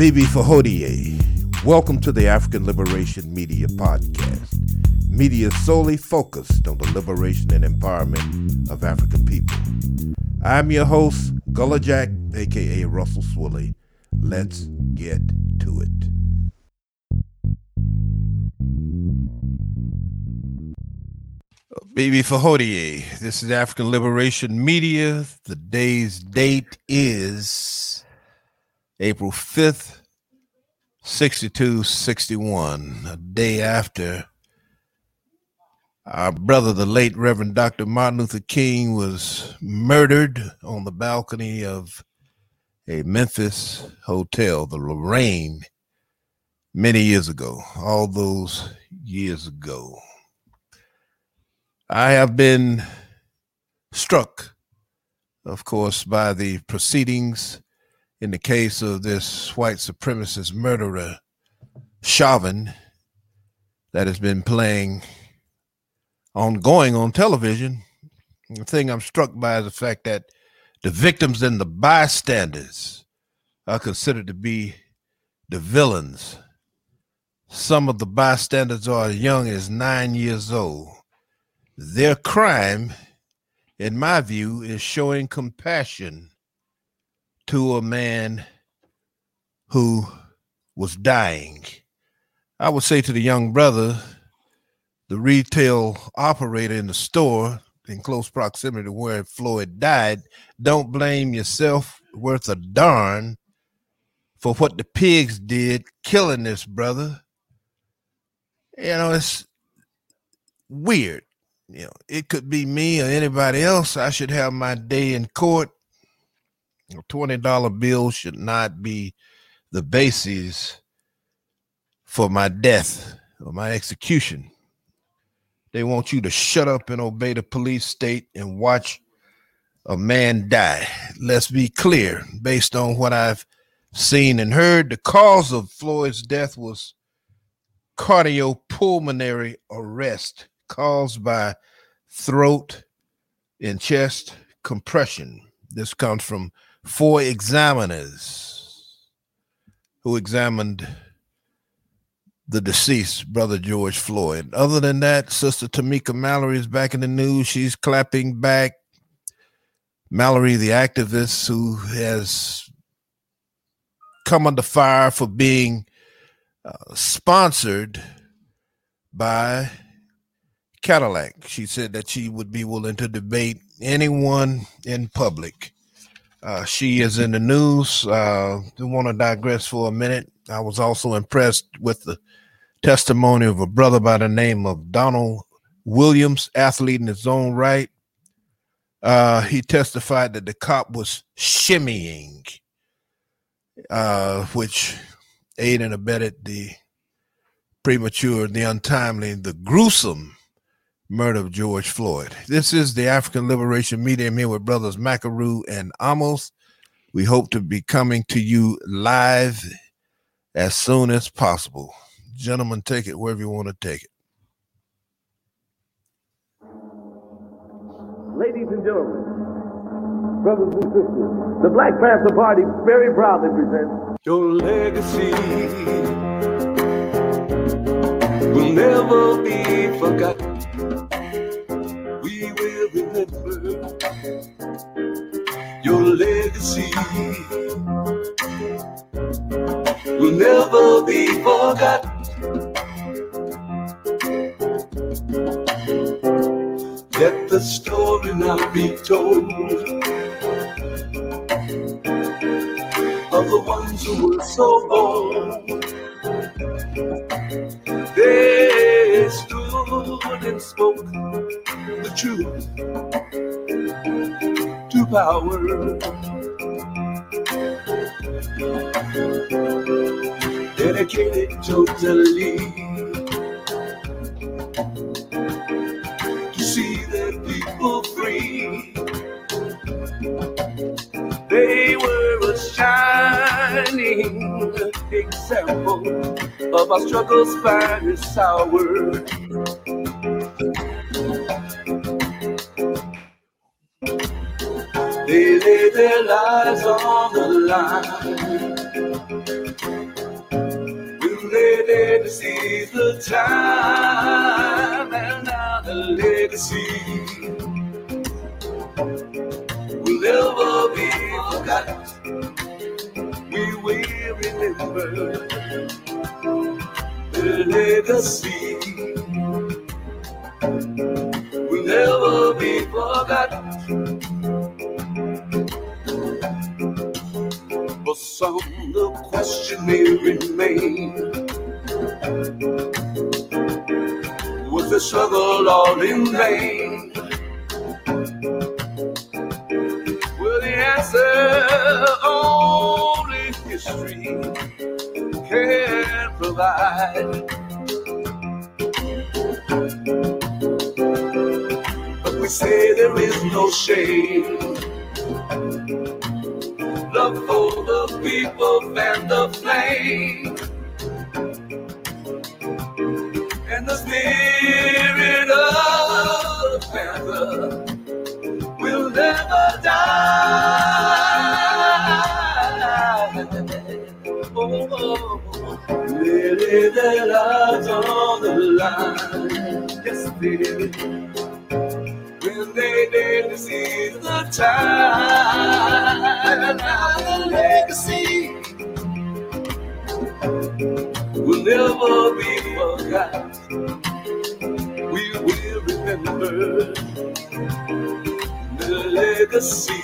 Bibi Fahodie. Welcome to the African Liberation Media Podcast. Media solely focused on the liberation and empowerment of African people. I'm your host, Gullah Jack, aka Russell Swilly. Let's get to it. Bibi Fahodie. This is African Liberation Media. The day's date is April 5th, 6261, a day after our brother, the late Reverend Dr. Martin Luther King, was murdered on the balcony of a Memphis hotel, the Lorraine, many years ago, all those years ago. I have been struck, of course, by the proceedings in the case of this white supremacist murderer, Chauvin, that has been playing ongoing on television. The thing I'm struck by is the fact that the victims and the bystanders are considered to be the villains. Some of the bystanders are as young as nine years old. Their crime, in my view, is showing compassion to a man who was dying. I would say to the young brother, the retail operator in the store in close proximity to where Floyd died, don't blame yourself worth a darn for what the pigs did killing this brother. You know, it's weird you know, it could be me or anybody else. I should have my day in court. A $20 bill should not be the basis for my death or my execution. They want you to shut up and obey the police state and watch a man die. Let's be clear, based on what I've seen and heard, the cause of Floyd's death was cardiopulmonary arrest caused by throat and chest compression. This comes from four examiners who examined the deceased brother George Floyd. Other than that, Sister Tamika Mallory is back in the news. She's clapping back. Mallory, the activist who has come under fire for being uh, sponsored by Cadillac. She said that she would be willing to debate anyone in public. Uh, she is in the news. Uh, I want to digress for a minute. I was also impressed with the testimony of a brother by the name of Donald Williams, athlete in his own right. Uh, he testified that the cop was shimmying, uh, which aided and abetted the premature, the untimely, the gruesome murder of George Floyd. This is the African Liberation Media. I'm here with brothers Macaru and Amos. We hope to be coming to you live as soon as possible. Gentlemen, take it wherever you want to take it. Ladies and gentlemen, brothers and sisters, the Black Panther Party very proudly presents Your legacy will never be forgotten We will remember your legacy will never be forgotten. Let the story now be told of the ones who were so bold. Power. Dedicated totally to see the people free. They were a shining example of our struggle's finest hour. Well, the answer only history can provide. But we say there is no shame love for the people fan the flame. And the spirit Yes, when they didn't see the time and the legacy will never be forgotten. We will remember the legacy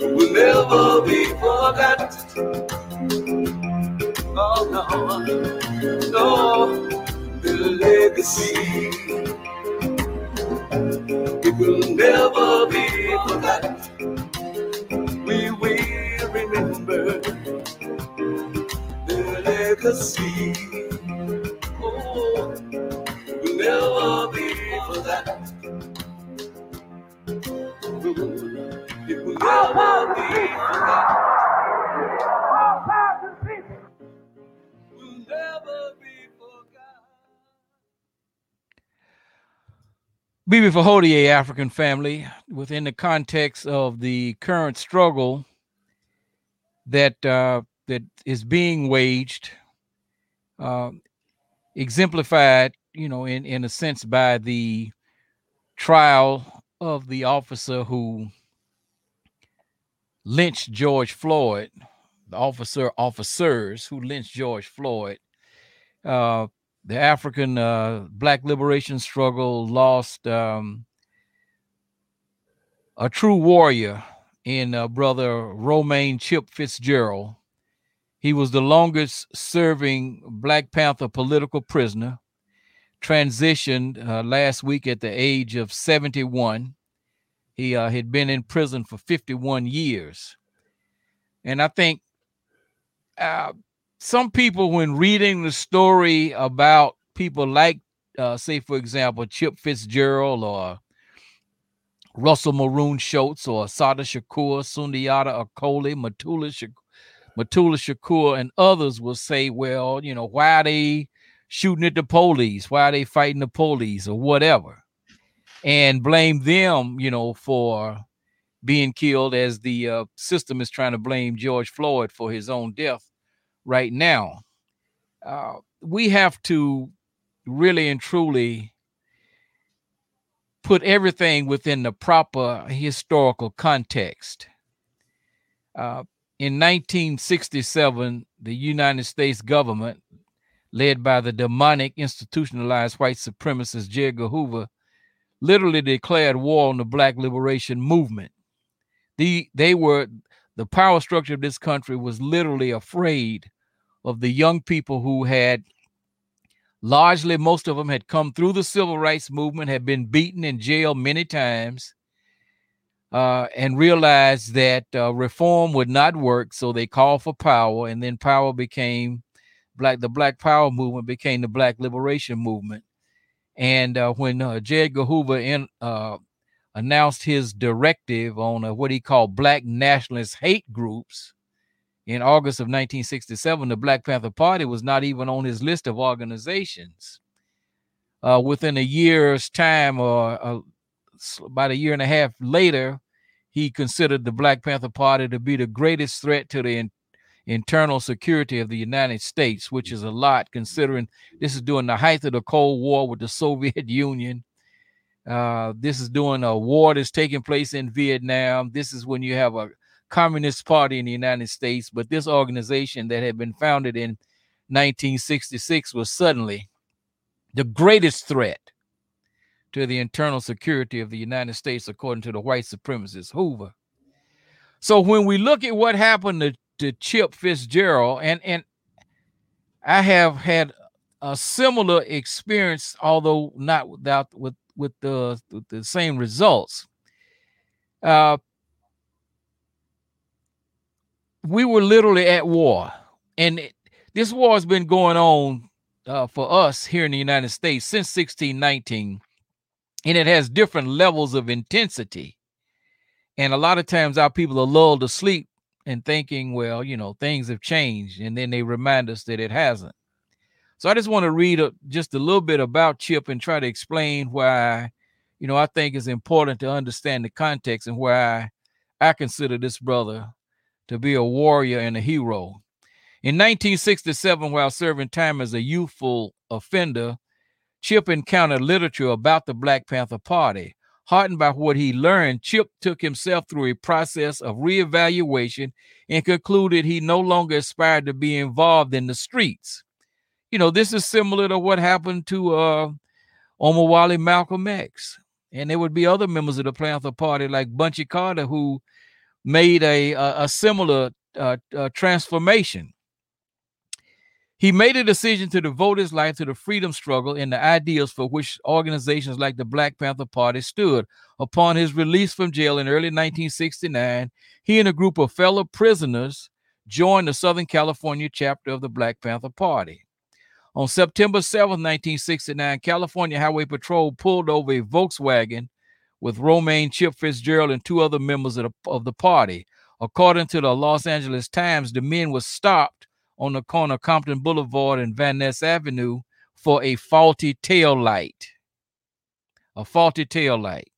will never be forgotten. Oh no, no, Bibi Fahodie, African family, within the context of the current struggle that uh, that is being waged, uh, exemplified, you know, in in a sense by the trial of the officer who lynched George Floyd, the officer officers who lynched George Floyd. Uh, the African uh, Black liberation struggle lost um, a true warrior in uh, brother Romaine Chip Fitzgerald. He was the longest serving Black Panther political prisoner, transitioned uh, last week at the age of 71. He uh, had been in prison for 51 years. And I think uh, some people, when reading the story about people like, uh, say, for example, Chip Fitzgerald or Russell Maroon Shoatz or Sada Shakur, Sundiata Acoli, Mutulu, Shak- Mutulu Shakur, and others will say, well, you know, why are they shooting at the police? Why are they fighting the police or whatever? And blame them, you know, for being killed as the uh, system is trying to blame George Floyd for his own death right now. Uh, we have to really and truly put everything within the proper historical context. Uh, in 1967, the United States government, led by the demonic institutionalized white supremacist J. Hoover, literally declared war on the Black liberation movement. The, they were the power structure of this country was literally afraid of the young people who had largely most of them had come through the civil rights movement had been beaten in jail many times uh, and realized that uh, reform would not work so they called for power and then power became black the black power movement became the black liberation movement and uh, when uh, J. Edgar in, uh, announced his directive on uh, what he called black nationalist hate groups in August of 1967, the Black Panther Party was not even on his list of organizations. Uh, within a year's time, or uh, about a year and a half later, he considered the Black Panther Party to be the greatest threat to the in- internal security of the United States, which is a lot considering this is during the height of the Cold War with the Soviet Union. Uh, this is during a war that's taking place in Vietnam. This is when you have a communist party in the United States, but this organization that had been founded in 1966 was suddenly the greatest threat to the internal security of the United States, according to the white supremacist Hoover. So when we look at what happened to, to Chip Fitzgerald, and and I have had a similar experience, although not without with with the with the same results. Uh, we were literally at war, and it, this war has been going on uh, for us here in the United States since 1619, and it has different levels of intensity. And a lot of times our people are lulled to sleep and thinking, well, you know, things have changed, and then they remind us that it hasn't. So I just want to read a, just a little bit about Chip and try to explain why, you know, I think it's important to understand the context and why I consider this brother to be a warrior and a hero. In 1967, while serving time as a youthful offender, Chip encountered literature about the Black Panther Party. Heartened by what he learned, Chip took himself through a process of reevaluation and concluded he no longer aspired to be involved in the streets. You know, this is similar to what happened to uh, Omowale Malcolm X. And there would be other members of the Panther Party like Bunchy Carter who made a, a, a similar uh, uh, transformation. He made a decision to devote his life to the freedom struggle and the ideals for which organizations like the Black Panther Party stood. Upon his release from jail in early 1969, he and a group of fellow prisoners joined the Southern California chapter of the Black Panther Party. On September 7, 1969, California Highway Patrol pulled over a Volkswagen with Romaine Chip Fitzgerald and two other members of the, of the party. According to the Los Angeles Times, the men were stopped on the corner of Compton Boulevard and Van Ness Avenue for a faulty tail light. A faulty tail light.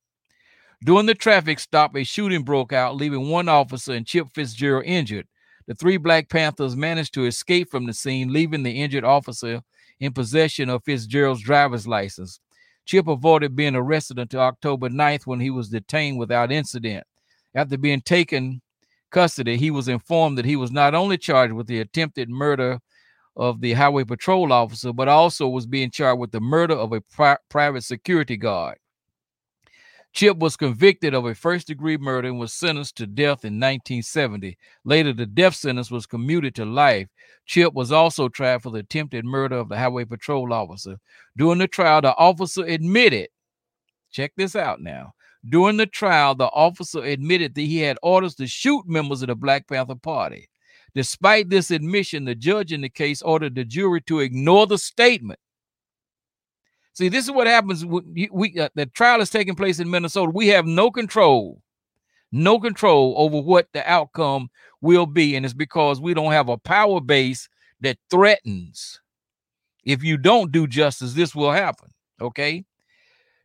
During the traffic stop, a shooting broke out, leaving one officer and Chip Fitzgerald injured. The three Black Panthers managed to escape from the scene, leaving the injured officer in possession of Fitzgerald's driver's license. Chip avoided being arrested until October 9th when he was detained without incident. After being taken custody, he was informed that he was not only charged with the attempted murder of the highway patrol officer, but also was being charged with the murder of a pri- private security guard. Chip was convicted of a first degree murder and was sentenced to death in 1970. Later, the death sentence was commuted to life. Chip was also tried for the attempted murder of the highway patrol officer. During the trial, the officer admitted, check this out now. During the trial, the officer admitted that he had orders to shoot members of the Black Panther Party. Despite this admission, the judge in the case ordered the jury to ignore the statement See, this is what happens. We, we uh, the trial is taking place in Minnesota. We have no control, no control over what the outcome will be, and it's because we don't have a power base that threatens. If you don't do justice, this will happen. Okay.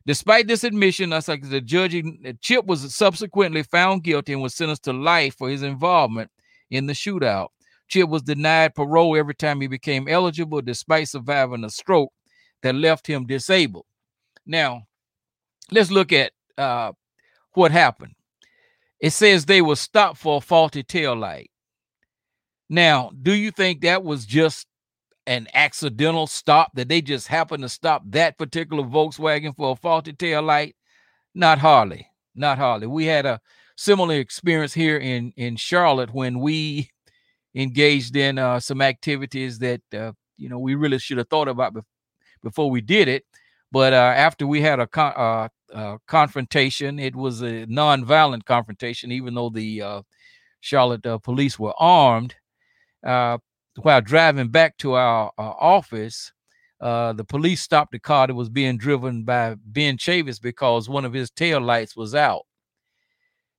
Despite this admission, that's like the judge, Chip was subsequently found guilty and was sentenced to life for his involvement in the shootout. Chip was denied parole every time he became eligible, despite surviving a stroke that left him disabled. Now, let's look at uh, what happened. It says they were stopped for a faulty tail light. Now, do you think that was just an accidental stop that they just happened to stop that particular Volkswagen for a faulty tail light? Not hardly. Not hardly. We had a similar experience here in in Charlotte when we engaged in uh, some activities that uh, you know we really should have thought about before we did it. But uh, after we had a con- uh, confrontation, it was a non-violent confrontation, even though the uh, Charlotte uh, police were armed. Uh, while driving back to our, office, the police stopped the car that was being driven by Ben Chavis because one of his tail lights was out.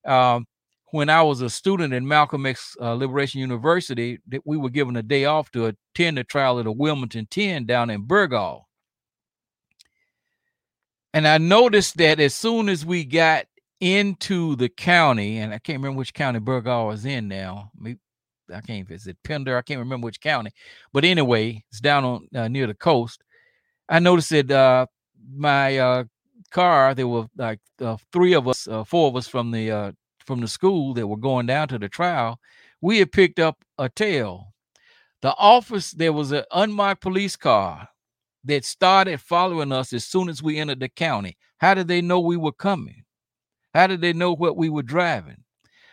Um, when I was a student at Malcolm X uh, Liberation University, that we were given a day off to attend the trial of the Wilmington 10 down in Burgaw. And I noticed that as soon as we got into the county, and I can't remember which county Burgaw is in now, I can't. Is it Pender? I can't remember which county, but anyway, it's down on uh, near the coast. I noticed that uh, my uh, car. There were like uh, three of us, uh, four of us from the uh, from the school that were going down to the trial. We had picked up a tail. The office there was an unmarked police car that started following us as soon as we entered the county. How did they know we were coming? How did they know what we were driving?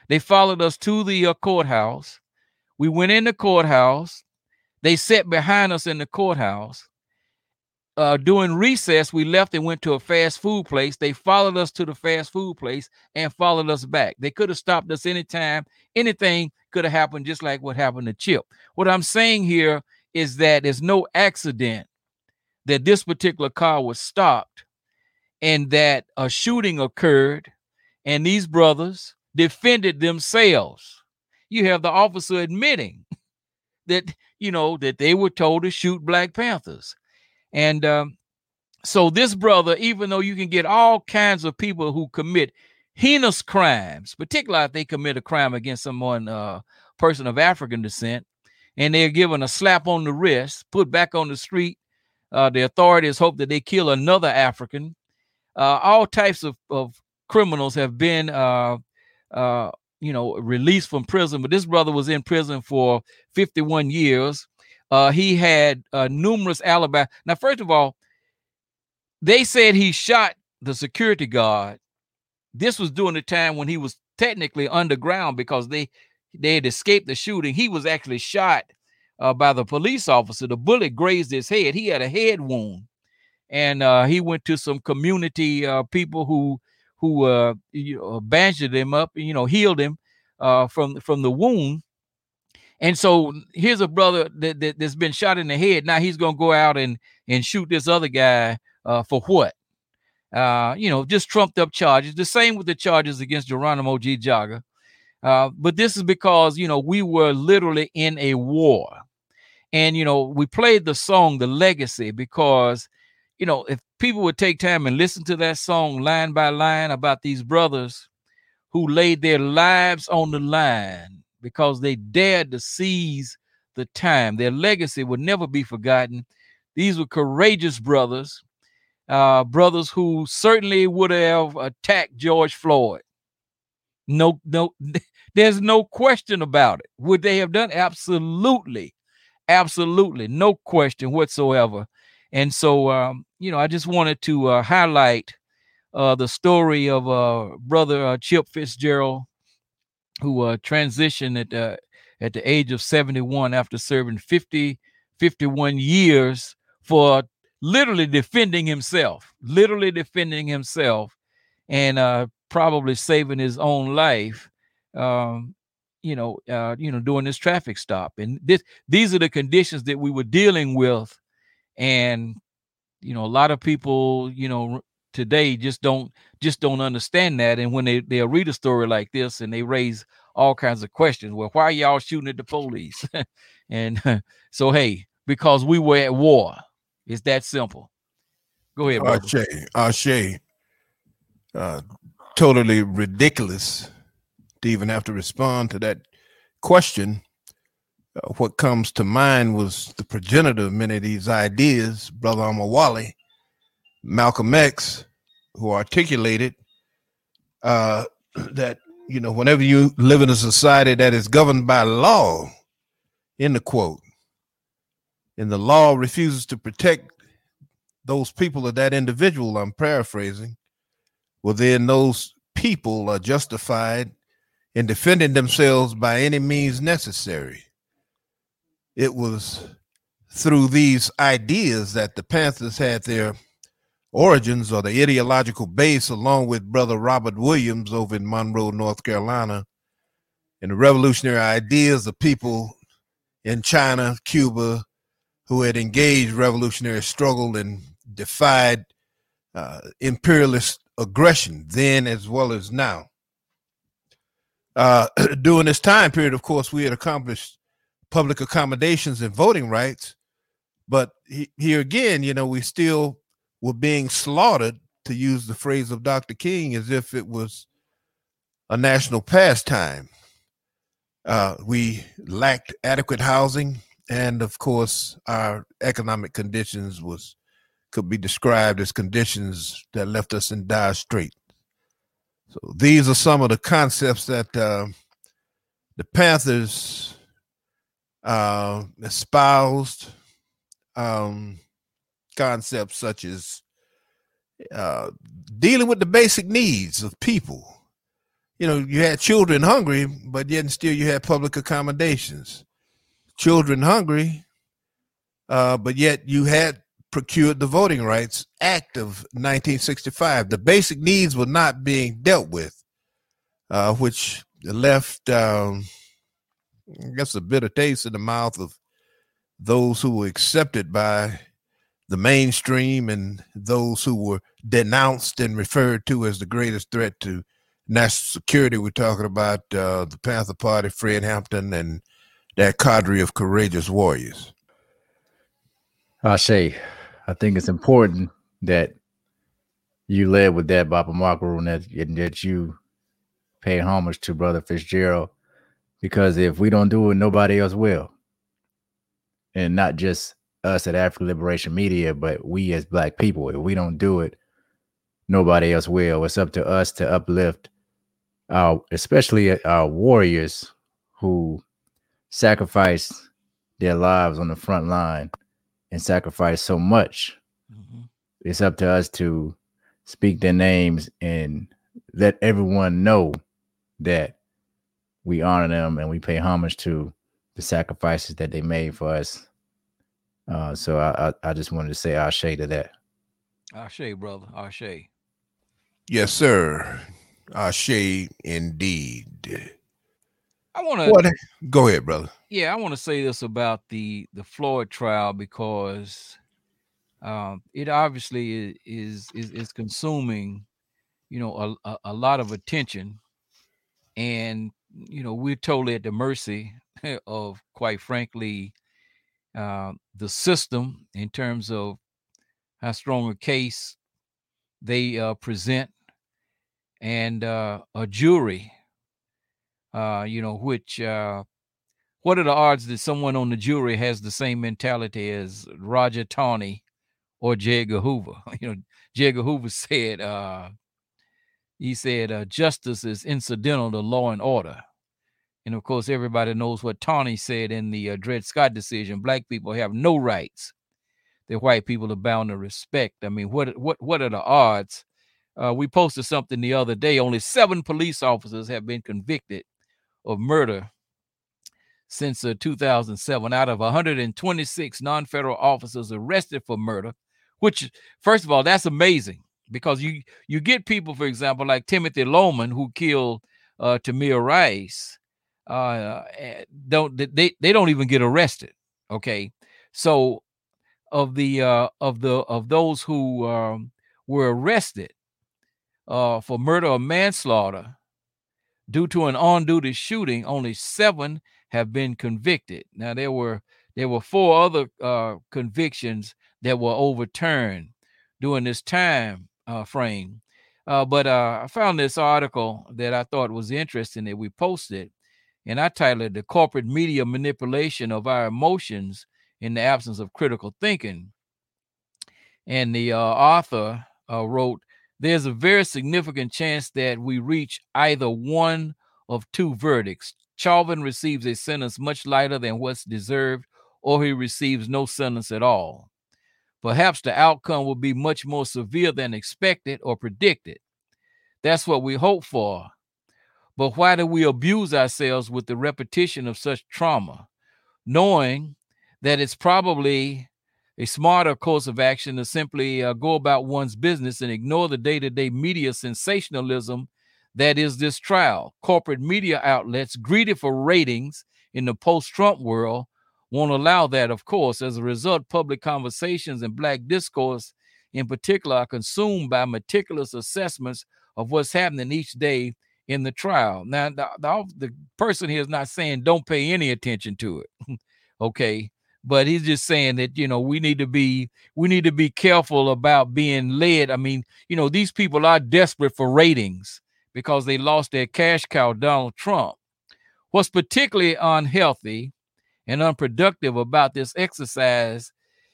They followed us to the uh, courthouse. We went in the courthouse. They sat behind us in the courthouse. Uh, during recess, we left and went to a fast food place. They followed us to the fast food place and followed us back. They could have stopped us anytime. Anything could have happened, just like what happened to Chip. What I'm saying here is that there's no accident that this particular car was stopped and that a shooting occurred and these brothers defended themselves. You have the officer admitting that, you know, that they were told to shoot Black Panthers. And um, so this brother, even though you can get all kinds of people who commit heinous crimes, particularly if they commit a crime against someone, uh, person of African descent, and they're given a slap on the wrist, put back on the street, uh, the authorities hope that they kill another African. Uh, all types of, of criminals have been, uh, uh, you know, released from prison. But this brother was in prison for 51 years. Uh, he had uh, numerous alibis. Now, first of all, they said he shot the security guard. This was during the time when he was technically underground because they they had escaped the shooting. He was actually shot uh, by the police officer. The bullet grazed his head. He had a head wound, and uh, he went to some community uh, people who who uh, you know, bandaged him up, you know, healed him uh, from from the wound. And so here's a brother that, that has been shot in the head. Now he's gonna go out and and shoot this other guy uh, for what? Uh, you know, just trumped up charges. The same with the charges against Geronimo ji-Jaga. Uh, but this is because you know we were literally in a war. And you know, we played the song The Legacy because you know, if people would take time and listen to that song line by line about these brothers who laid their lives on the line because they dared to seize the time, their legacy would never be forgotten. These were courageous brothers, uh, brothers who certainly would have attacked George Floyd. No, no, there's no question about it. Would they have done? Absolutely. Absolutely, no question whatsoever. And so, um, you know, I just wanted to uh, highlight uh, the story of uh, brother uh, Chip Fitzgerald, who uh, transitioned at the at the age of 71 after serving 50, 51 years for literally defending himself, literally defending himself, and uh, probably saving his own life. Um, you know, uh, you know, doing this traffic stop. And this these are the conditions that we were dealing with. And, you know, a lot of people, you know, today just don't just don't understand that. And when they, they'll read a story like this and they raise all kinds of questions. Well, why y'all shooting at the police? and so hey, because we were at war. It's that simple. Go ahead, Ashe, Ashe. Uh, totally ridiculous to even have to respond to that question. Uh, what comes to mind was the progenitor of many of these ideas, Brother Omowale, Malcolm X, who articulated uh, that you know whenever you live in a society that is governed by law, in the quote, and the law refuses to protect those people or that individual, I'm paraphrasing, well, then those people are justified in defending themselves by any means necessary. It was through these ideas that the Panthers had their origins or the ideological base, along with Brother Robert Williams over in Monroe, North Carolina, and the revolutionary ideas of people in China, Cuba, who had engaged revolutionary struggle and defied uh, imperialist aggression then as well as now. Uh, during this time period, of course, we had accomplished public accommodations and voting rights, but he, here again, you know, we still were being slaughtered, to use the phrase of Dr. King, as if it was a national pastime. Uh, we lacked adequate housing, and of course, our economic conditions was could be described as conditions that left us in dire straits. So these are some of the concepts that uh, the Panthers uh, espoused. Um, concepts such as uh, dealing with the basic needs of people. You know, you had children hungry, but yet and still you had public accommodations. Children hungry, uh, but yet you had procured the Voting Rights Act of 1965. The basic needs were not being dealt with, uh, which left, um, I guess, a bitter taste in the mouth of those who were accepted by the mainstream and those who were denounced and referred to as the greatest threat to national security. We're talking about uh, the Panther Party, Fred Hampton, and that cadre of courageous warriors. I say, I think it's important that you led with that, Baba Margaret, and that, and that you pay homage to Brother Fitzgerald, because if we don't do it, nobody else will. And not just us at African Liberation Media, but we as Black people, if we don't do it, nobody else will. It's up to us to uplift our, especially our warriors who sacrifice their lives on the front line and sacrifice so much. Mm-hmm. It's up to us to speak their names and let everyone know that we honor them and we pay homage to the sacrifices that they made for us uh, so I, I, I just wanted to say Ashe to that. Ashe, brother. Ashe. Yes, sir. Ashe indeed. I want to go ahead, brother. Yeah, I want to say this about the the Floyd trial because um, it obviously is is is consuming, you know, a, a, a lot of attention, and you know we're totally at the mercy of, quite frankly, uh, the system in terms of how strong a case they uh, present and uh, a jury uh, you know which uh, what are the odds that someone on the jury has the same mentality as roger Taney or j edgar hoover you know j edgar hoover said uh, he said uh, justice is incidental to law and order and of course, everybody knows what Taney said in the uh, Dred Scott decision: black people have no rights that white people are bound to respect. I mean, what what what are the odds? Uh, we posted something the other day. Only seven police officers have been convicted of murder since uh, 2007 out of 126 non-federal officers arrested for murder which first of all that's amazing because you you get people for example like timothy loehmann who killed uh, tamir rice uh, eh, don't they they don't even get arrested. Okay, so of the uh, of the of those who um, were arrested uh, for murder or manslaughter due to an on-duty shooting, only seven have been convicted. Now there were there were four other uh, convictions that were overturned during this time uh, frame. Uh, but uh, I found this article that I thought was interesting that we posted and I titled it The Corporate Media Manipulation of Our Emotions in the Absence of Critical Thinking. And the uh, author uh, wrote, There's a very significant chance that we reach either one of two verdicts. Chauvin receives a sentence much lighter than what's deserved, or he receives no sentence at all. Perhaps the outcome will be much more severe than expected or predicted. That's what we hope for. But why do we abuse ourselves with the repetition of such trauma, knowing that it's probably a smarter course of action to simply uh, go about one's business and ignore the day to day media sensationalism that is this trial? Corporate media outlets, greedy for ratings in the post Trump world, won't allow that, of course. As a result, public conversations and Black discourse in particular are consumed by meticulous assessments of what's happening each day in the trial. Now, the, the, the person here is not saying don't pay any attention to it, okay? But he's just saying that you know we need to be we need to be careful about being led. I mean, you know, these people are desperate for ratings because they lost their cash cow, Donald Trump. What's particularly unhealthy and unproductive about this exercise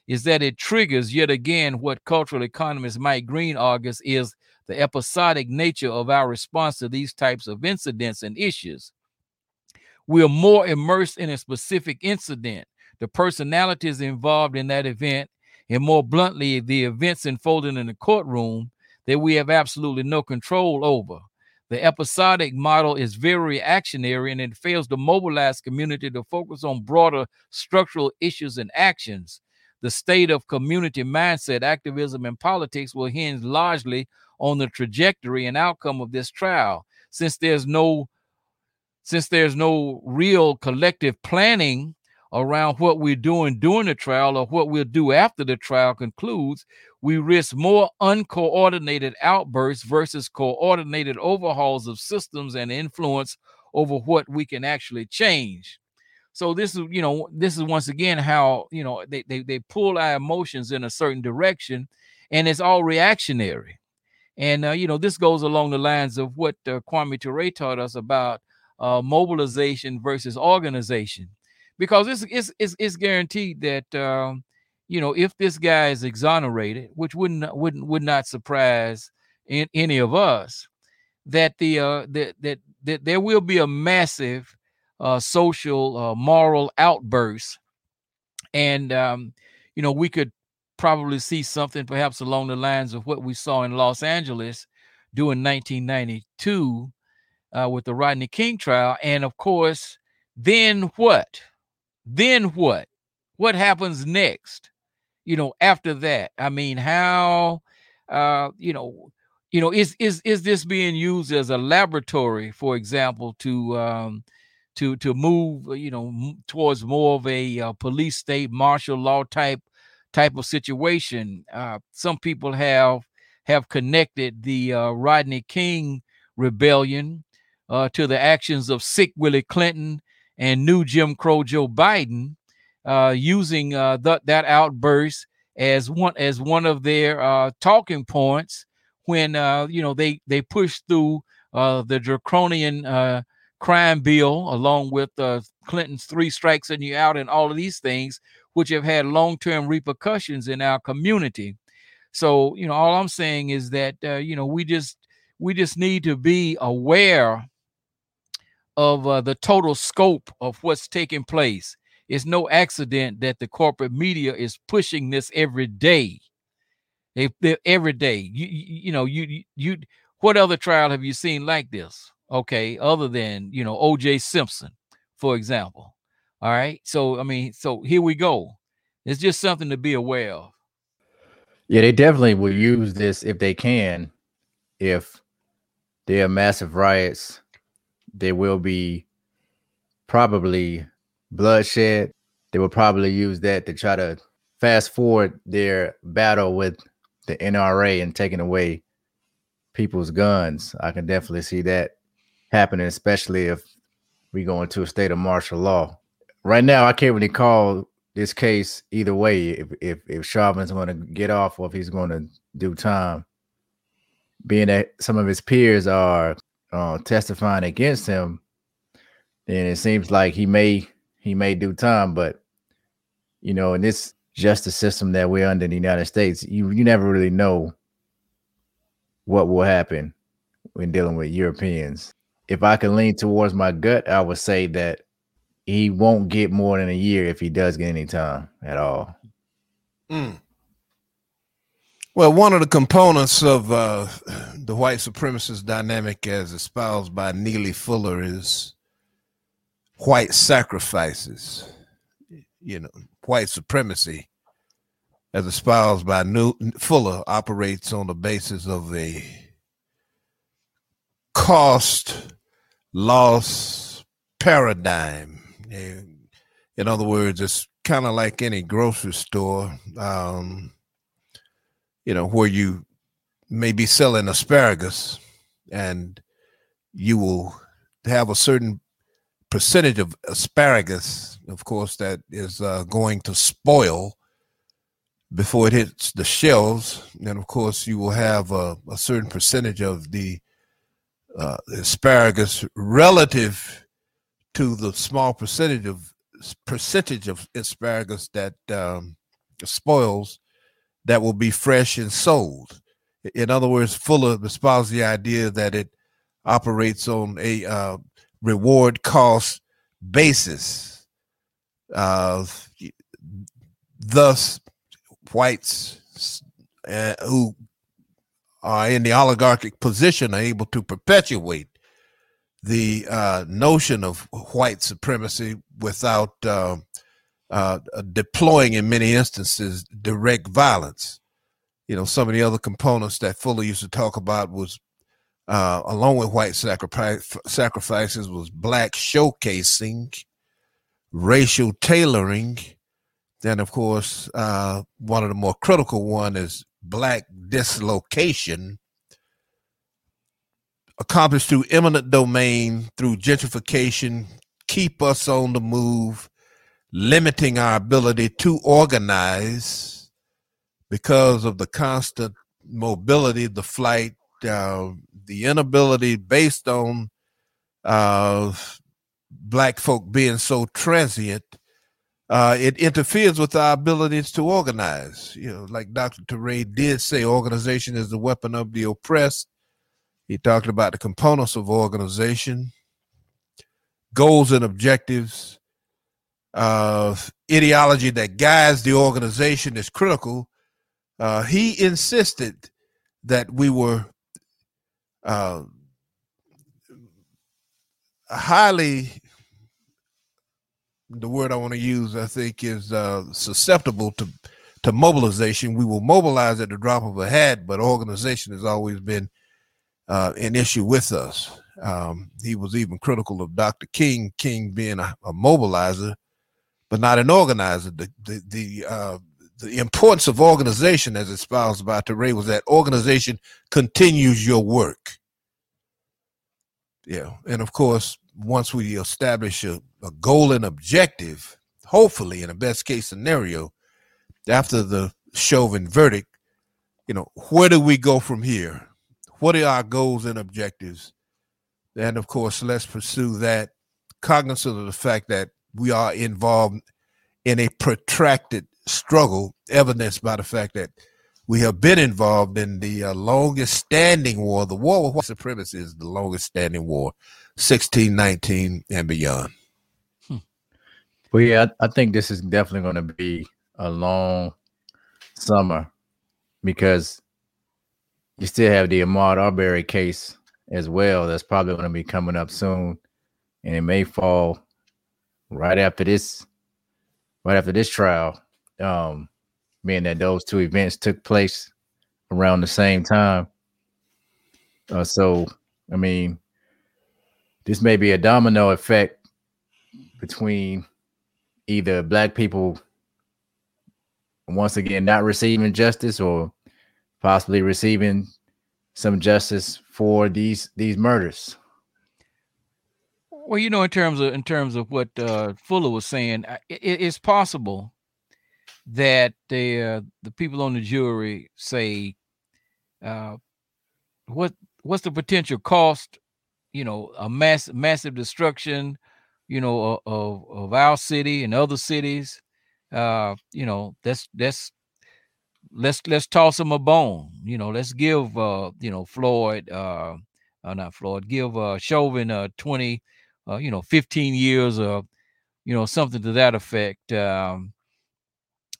is that it triggers yet again what cultural economist Mike Green argues is the episodic nature of our response to these types of incidents and issues. We are more immersed in a specific incident, the personalities involved in that event, and more bluntly, the events unfolding in the courtroom that we have absolutely no control over. The episodic model is very reactionary and it fails to mobilize community to focus on broader structural issues and actions. The state of community mindset, activism, and politics will hinge largely on the trajectory and outcome of this trial. Since there's no since there's no real collective planning around what we're doing during the trial or what we'll do after the trial concludes, we risk more uncoordinated outbursts versus coordinated overhauls of systems and influence over what we can actually change. So this is, you know, this is once again how you know they they, they pull our emotions in a certain direction, and it's all reactionary. And uh, you know, this goes along the lines of what uh, Kwame Ture taught us about uh, mobilization versus organization, because it's it's it's, it's guaranteed that um, you know if this guy is exonerated, which wouldn't wouldn't would not surprise in, any of us, that the uh, that that that there will be a massive uh, social uh, moral outburst, and um, you know we could probably see something perhaps along the lines of what we saw in Los Angeles during 1992 uh, with the Rodney King trial. And of course, then what? Then what? What happens next? You know, after that, I mean, how, uh, you know, you know, is is is this being used as a laboratory, for example, to um, to to move, you know, m- towards more of a uh, police state, martial law type type of situation? Uh, some people have have connected the uh, Rodney King rebellion uh, to the actions of sick Willie Clinton and new Jim Crow Joe Biden, uh, using uh, th- that outburst as one as one of their uh, talking points when uh, you know they they pushed through uh, the draconian uh, crime bill along with Clinton's three strikes and you out and all of these things, which have had long term repercussions in our community. So you know, all I'm saying is that you know we just we just need to be aware of uh, the total scope of what's taking place. It's no accident that the corporate media is pushing this every day. They every day. You, you you know you you what other trial have you seen like this? Okay, other than you know O.J. Simpson, for example. All right. So I mean, so here we go. It's just something to be aware of. Yeah, they definitely will use this if they can. If there are massive riots, there will be probably bloodshed. They will probably use that to try to fast forward their battle with the NRA and taking away people's guns. I can definitely see that happening, especially if we go into a state of martial law. Right now, I can't really call this case either way. If if if Chauvin's going to get off or if he's going to do time, being that some of his peers are uh, testifying against him, then it seems like he may he may do time. But you know, in this justice system that we're under in the United States, you you never really know what will happen when dealing with Europeans. If I can lean towards my gut, I would say that he won't get more than a year if he does get any time at all. Mm. Well, one of the components of uh, the white supremacist dynamic, as espoused by Neely Fuller, is white sacrifices. You know, white supremacy, as espoused by New Fuller, operates on the basis of a cost loss paradigm. In other words, it's kind of like any grocery store, um, you know, where you may be selling asparagus and you will have a certain percentage of asparagus, of course, that is uh, going to spoil before it hits the shelves. And of course, you will have a, a certain percentage of the uh, asparagus relative to the small percentage of percentage of asparagus that um, spoils that will be fresh and sold. In other words, Fuller espouses the idea that it operates on a uh, reward cost basis. Uh, thus, whites uh, who are in the oligarchic position are able to perpetuate the uh, notion of white supremacy without uh, uh, deploying, in many instances, direct violence. You know, some of the other components that Fuller used to talk about was, uh, along with white sacrifice, sacrifices, was black showcasing, racial tailoring, then, of course, uh, one of the more critical one is black dislocation accomplished through eminent domain, through gentrification, keep us on the move, limiting our ability to organize because of the constant mobility, the flight, uh, the inability based on uh, black folk being so transient. Uh, it interferes with our abilities to organize. You know, like Dr. Toure did say, organization is the weapon of the oppressed he talked about the components of organization, goals and objectives, uh, ideology that guides the organization is critical. Uh, he insisted that we were uh, highly, the word I want to use, I think, is uh, susceptible to, to mobilization. We will mobilize at the drop of a hat, but organization has always been uh, an issue with us. Um, he was even critical of Dr. King, King being a, a mobilizer, but not an organizer. The the the, uh, the importance of organization, as espoused by Toure, was that organization continues your work. Yeah, and of course, once we establish a, a goal and objective, hopefully, in a best case scenario, after the Chauvin verdict, you know, where do we go from here? what are our goals and objectives? And of course, let's pursue that, cognizant of the fact that we are involved in a protracted struggle, evidenced by the fact that we have been involved in the uh, longest standing war. The war with white supremacy is the longest standing war, 1619 and beyond. Hmm. Well, yeah, I, think this is definitely going to be a long summer because you still have the Ahmaud Arbery case as well. That's probably going to be coming up soon, and it may fall right after this, right after this trial. Um, being that those two events took place around the same time. Uh, so, I mean, this may be a domino effect between either black people once again not receiving justice or possibly receiving some justice for these these murders. Well, you know, in terms of in terms of what uh, Fuller was saying, it, it's possible that the uh, the people on the jury say, uh, "What what's the potential cost? You know, a mass massive destruction, you know, of of our city and other cities. Uh, you know, that's that's let's let's toss him a bone. You know, let's give uh, you know, Floyd uh, uh not Floyd, give uh Chauvin uh 20 uh, you know, 15 years of you know, something to that effect. Um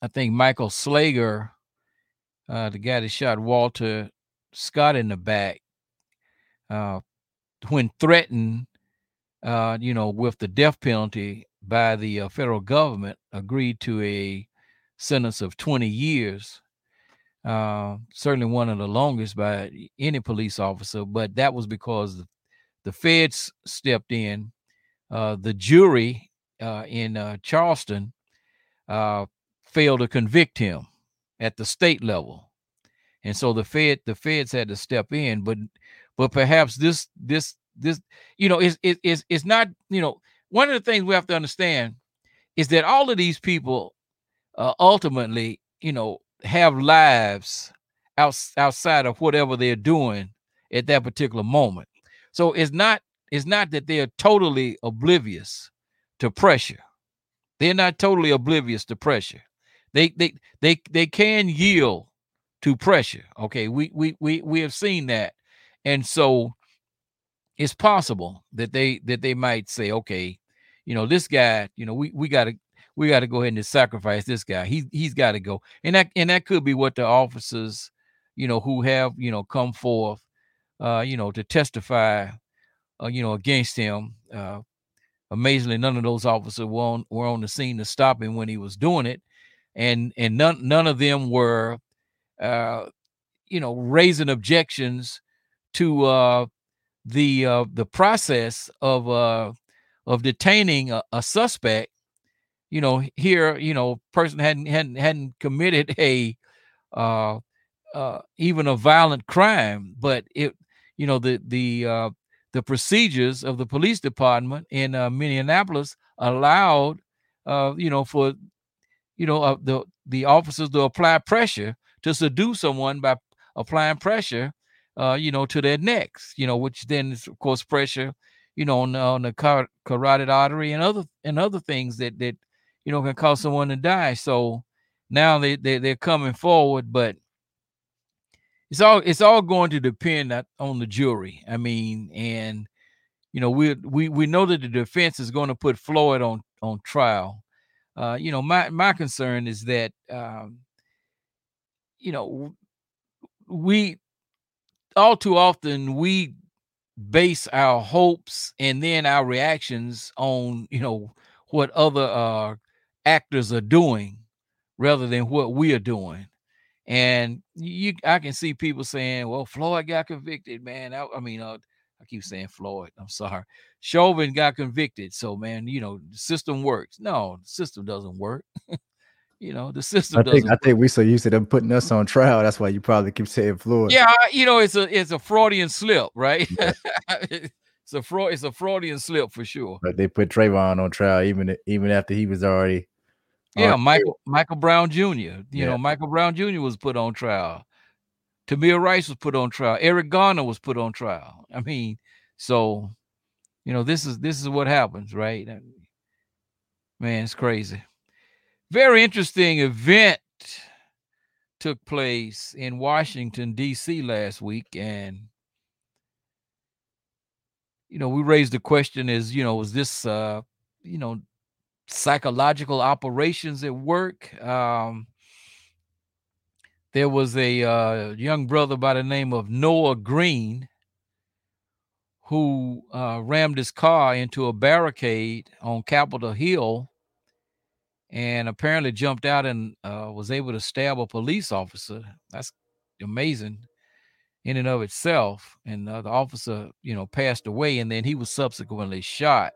I think Michael Slager, uh, the guy that shot Walter Scott in the back, uh, when threatened, uh, you know, with the death penalty by the uh, federal government, agreed to a sentence of 20 years uh, certainly one of the longest by any police officer, but that was because the feds stepped in. Uh, the jury uh, in uh, Charleston uh, failed to convict him at the state level, and so the fed the feds had to step in. But but perhaps this this this you know is is is not you know one of the things we have to understand is that all of these people uh, ultimately you know have lives out, outside of whatever they're doing at that particular moment. So it's not it's not that they're totally oblivious to pressure. They're not totally oblivious to pressure. They they they they can yield to pressure. Okay, we we we we have seen that, and so it's possible that they that they might say, okay, you know, this guy, you know, we we got to we got to go ahead and sacrifice this guy. He he's got to go, and that and that could be what the officers, you know, who have you know come forth, uh, you know, to testify, uh, you know, against him. Uh, amazingly, none of those officers were on were on the scene to stop him when he was doing it, and and none none of them were, uh, you know, raising objections to uh the uh the process of uh of detaining a, a suspect you know here you know person hadn't hadn't hadn't committed a uh uh even a violent crime but it you know the the uh the procedures of the police department in uh, Minneapolis allowed uh you know for you know uh, the the officers to apply pressure to seduce someone by applying pressure uh you know to their necks you know which then is of course pressure you know on, on the car- carotid artery and other and other things that that you know, can cause someone to die. So now they, they they're coming forward, but it's all it's all going to depend on the jury. I mean, and you know, we we we know that the defense is going to put Floyd on on trial. Uh, you know, my my concern is that um, you know we all too often we base our hopes and then our reactions on you know what other uh actors are doing rather than what we are doing. And you, I can see people saying, "Well, Floyd got convicted, man." I, I mean, uh, I keep saying Floyd. I'm sorry, Chauvin got convicted. So, man, you know, the system works. No, the system doesn't work. you know, the system. I think doesn't I think we so used to them putting us on trial. That's why you probably keep saying Floyd. Yeah, you know, it's a it's a Freudian slip, right? Yeah. it's a fraud. It's a Freudian slip for sure. But they put Trayvon on trial even even after he was already yeah, Michael Michael Brown Jr. You yeah. know, Michael Brown Jr. was put on trial. Tamir Rice was put on trial. Eric Garner was put on trial. I mean, so you know, this is this is what happens, right? Man, it's crazy. Very interesting event took place in Washington D.C. last week, and you know, we raised the question: Is you know, was this uh, you know psychological operations at work. Um, there was a uh, young brother by the name of Noah Green who uh, rammed his car into a barricade on Capitol Hill and apparently jumped out and uh, was able to stab a police officer. That's amazing in and of itself. And the officer, you know, passed away and then he was subsequently shot.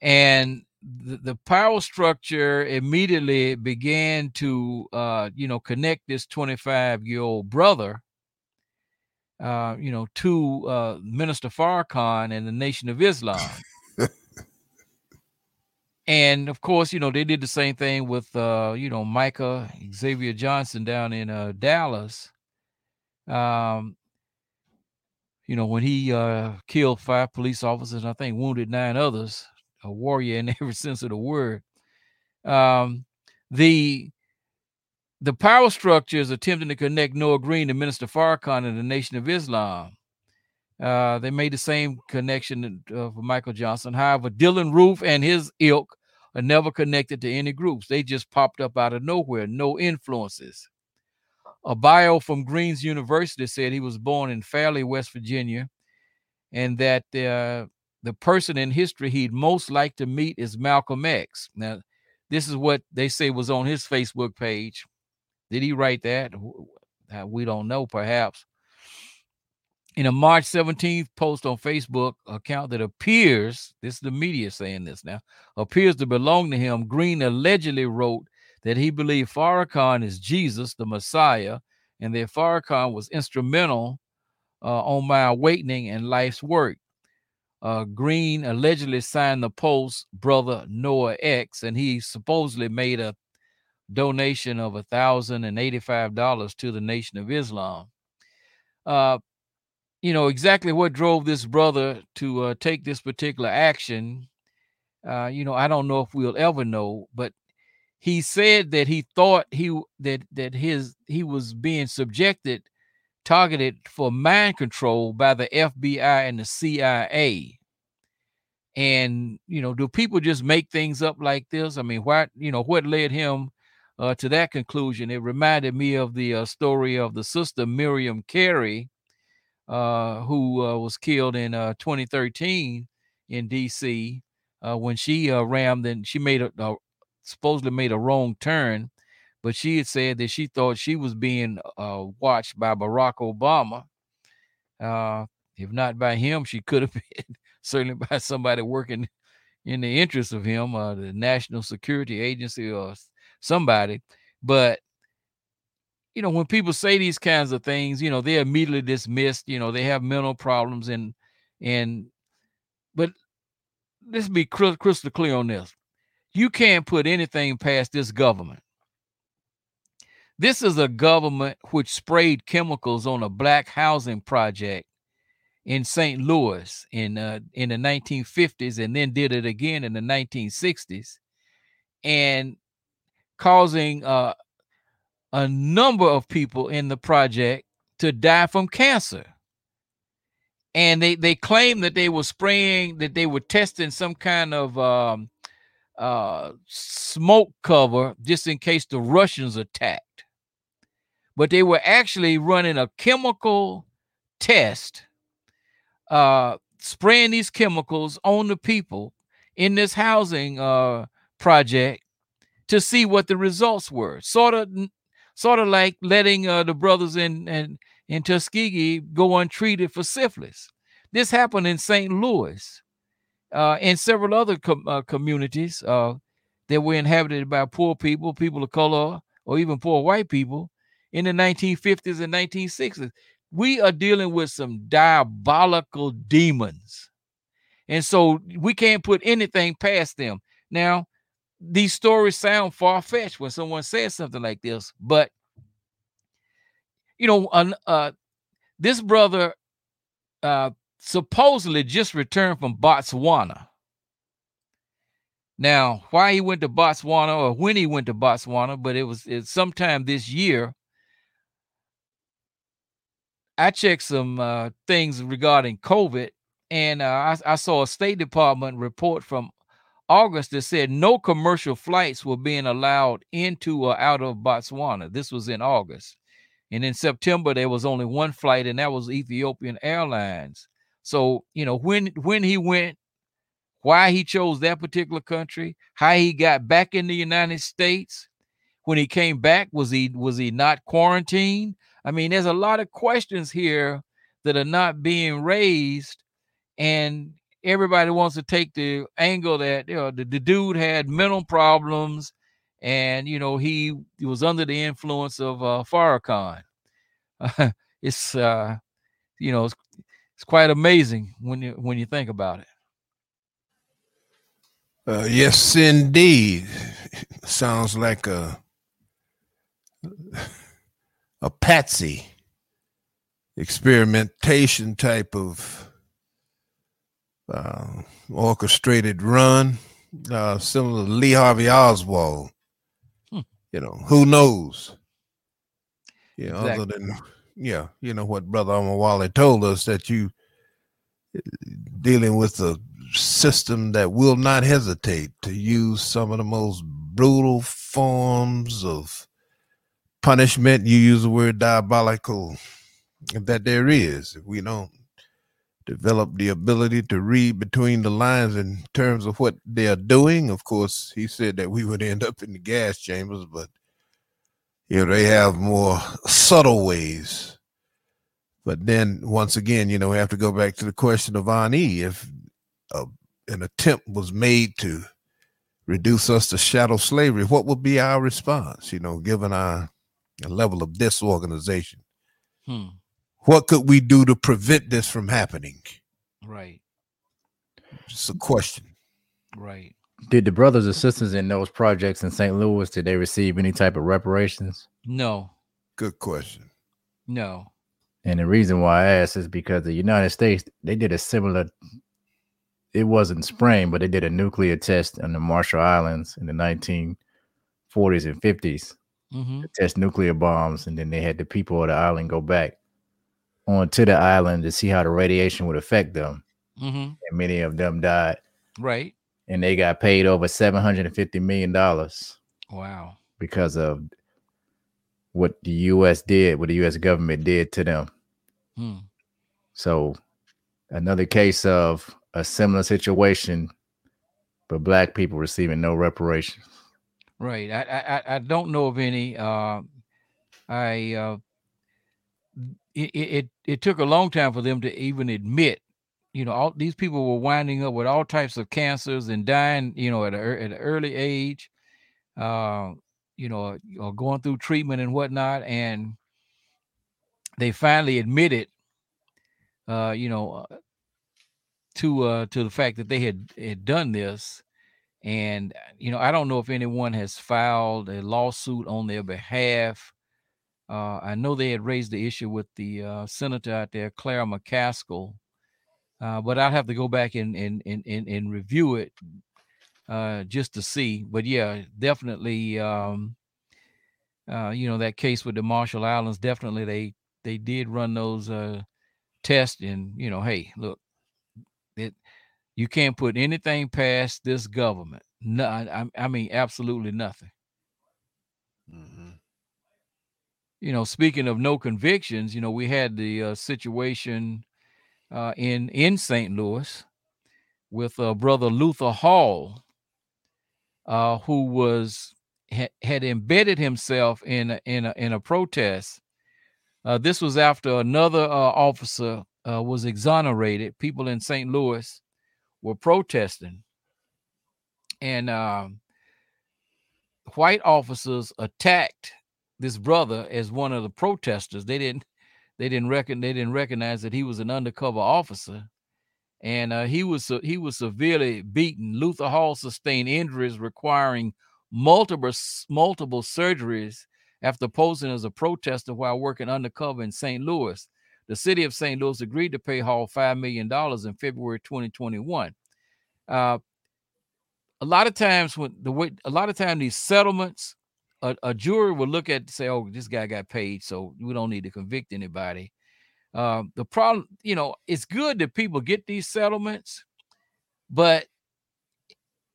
And the, the power structure immediately began to uh, you know connect this 25 year old brother uh, you know to uh, minister farrakhan and the nation of islam. And of course you know they did the same thing with uh, you know micah xavier johnson down in uh, dallas. Um, you know when he uh, killed five police officers and i think wounded nine others a warrior in every sense of the word. Um, the the power structure is attempting to connect Noah Green to Minister Farrakhan and the Nation of Islam. Uh, they made the same connection uh, for Michael Johnson. However, Dylan Roof and his ilk are never connected to any groups. They just popped up out of nowhere, no influences. A bio from Green's University said he was born in Fairlea, West Virginia, and that uh, the person in history he'd most like to meet is Malcolm X. Now, this is what they say was on his Facebook page. Did he write that? Uh, we don't know, perhaps. In a March 17th post on Facebook account that appears, this is the media saying this now, appears to belong to him, Green allegedly wrote that he believed Farrakhan is Jesus, the Messiah, and that Farrakhan was instrumental uh, on my awakening and life's work uh, Green allegedly signed the post brother Noah X, and he supposedly made a donation of a thousand and eighty-five dollars to the Nation of Islam. Uh, you know exactly what drove this brother to uh, take this particular action. Uh, you know, I don't know if we'll ever know, but he said that he thought he that that his he was being subjected targeted for mind control by the FBI and the CIA. And you know, do people just make things up like this? I mean, what you know, what led him uh, to that conclusion? It reminded me of the uh, story of the sister Miriam Carey, uh, who uh, was killed in uh, 2013 in D.C. Uh, when she rammed and she made a, a supposedly made a wrong turn, but she had said that she thought she was being watched by Barack Obama. if not by him, she could have been certainly by somebody working in the interest of him, uh, the National Security Agency or somebody. But you know, when people say these kinds of things, you know, they're immediately dismissed. You know, they have mental problems, and and but let's be crystal clear on this: you can't put anything past this government. This is a government which sprayed chemicals on a black housing project in St. Louis in uh, in the 1950s and then did it again in the 1960s and causing uh, a number of people in the project to die from cancer. And they they claim that they were spraying that they were testing some kind of um, uh, smoke cover just in case the Russians attacked. But they were actually running a chemical test uh, spraying these chemicals on the people in this housing uh, project to see what the results were. Sort of, sort of like letting uh, the brothers in, in in Tuskegee go untreated for syphilis. This happened in St. Louis, uh, and several other com- uh, communities uh, that were inhabited by poor people, people of color, or even poor white people in the 1950s and 1960s we are dealing with some diabolical demons. And so we can't put anything past them. Now, these stories sound far fetched when someone says something like this, but you know, uh, uh, this brother uh, supposedly just returned from Botswana. Now, why he went to Botswana or when he went to Botswana, but it was it's sometime this year I checked some uh, things regarding COVID, and uh, I, I, saw a State Department report from August that said no commercial flights were being allowed into or out of Botswana. This was in August. And in September, there was only one flight, and that was Ethiopian Airlines. So, you know, when when he went, why he chose that particular country, how he got back in the United States, when he came back, was he was he not quarantined? I mean, there's a lot of questions here that are not being raised, and everybody wants to take the angle that you know the, the dude had mental problems, and you know he, he was under the influence of uh, Farrakhan. Uh, it's uh, you know it's, it's quite amazing when you when you think about it. Uh, yes, indeed. Sounds like a a patsy experimentation type of uh, orchestrated run, uh, similar to Lee Harvey Oswald. Hmm. You know, who knows? Yeah, exactly. other than yeah, you know what Brother Omawale told us that you uh, dealing with a system that will not hesitate to use some of the most brutal forms of punishment, you use the word diabolical, that there is. If we don't develop the ability to read between the lines in terms of what they are doing, of course, he said that we would end up in the gas chambers, but you know, they have more subtle ways. But then once again, you know, we have to go back to the question of Ani. If a, an attempt was made to reduce us to shadow slavery, what would be our response? You know, given our a level of disorganization. Hmm. What could we do to prevent this from happening? Right. Just a question. Right. Did the brothers and sisters in those projects in St. Louis did they receive any type of reparations? No. Good question. No. And the reason why I ask is because the United States they did a similar it wasn't spraying, but they did a nuclear test on the Marshall Islands in the 1940s and 50s hmm to test nuclear bombs, and then they had the people of the island go back onto the island to see how the radiation would affect them, hmm and many of them died, Right. and they got paid over 750 million dollars Wow. because of what the U.S. did, what the U.S. government did to them. Hmm. So another case of a similar situation, but black people receiving no reparations. Right. I, I I- don't know of any. Uh, I uh, it, it it took a long time for them to even admit. You know, all these people were winding up with all types of cancers and dying. You know, at a, at an early age. Uh, you know, or going through treatment and whatnot, and they finally admitted. Uh, you know, uh, to uh to the fact that they had had done this and uh, you know i don't know if anyone has filed a lawsuit on their behalf. Uh i know they had raised the issue with the uh senator out there Claire McCaskill. Uh but i'd have to go back and and and and, and review it uh just to see. But yeah definitely um uh you know that case with the marshall islands definitely they they did run those tests and you know hey look you can't put anything past this government. No, I, I- mean absolutely nothing. hmm You know, speaking of no convictions, you know, we had the uh, situation uh, in in St. Louis with uh, brother Luther Hall, uh, who was had, had embedded himself in a, in a, in a protest. Uh, this was after another uh, officer uh, was exonerated. People in St. Louis were protesting, and um, white officers attacked this brother as one of the protesters. They didn't they didn't reckon they didn't recognize that he was an undercover officer, and uh, he was he was severely beaten. Luther Hall sustained injuries requiring multiple multiple surgeries after posing as a protester while working undercover in St. Louis. The city of St. Louis agreed to pay Hall five million dollars in February 2021. Uh, a lot of times when the way a lot of time these settlements a, a jury will look at say oh this guy got paid so we don't need to convict anybody um, the problem you know it's good that people get these settlements but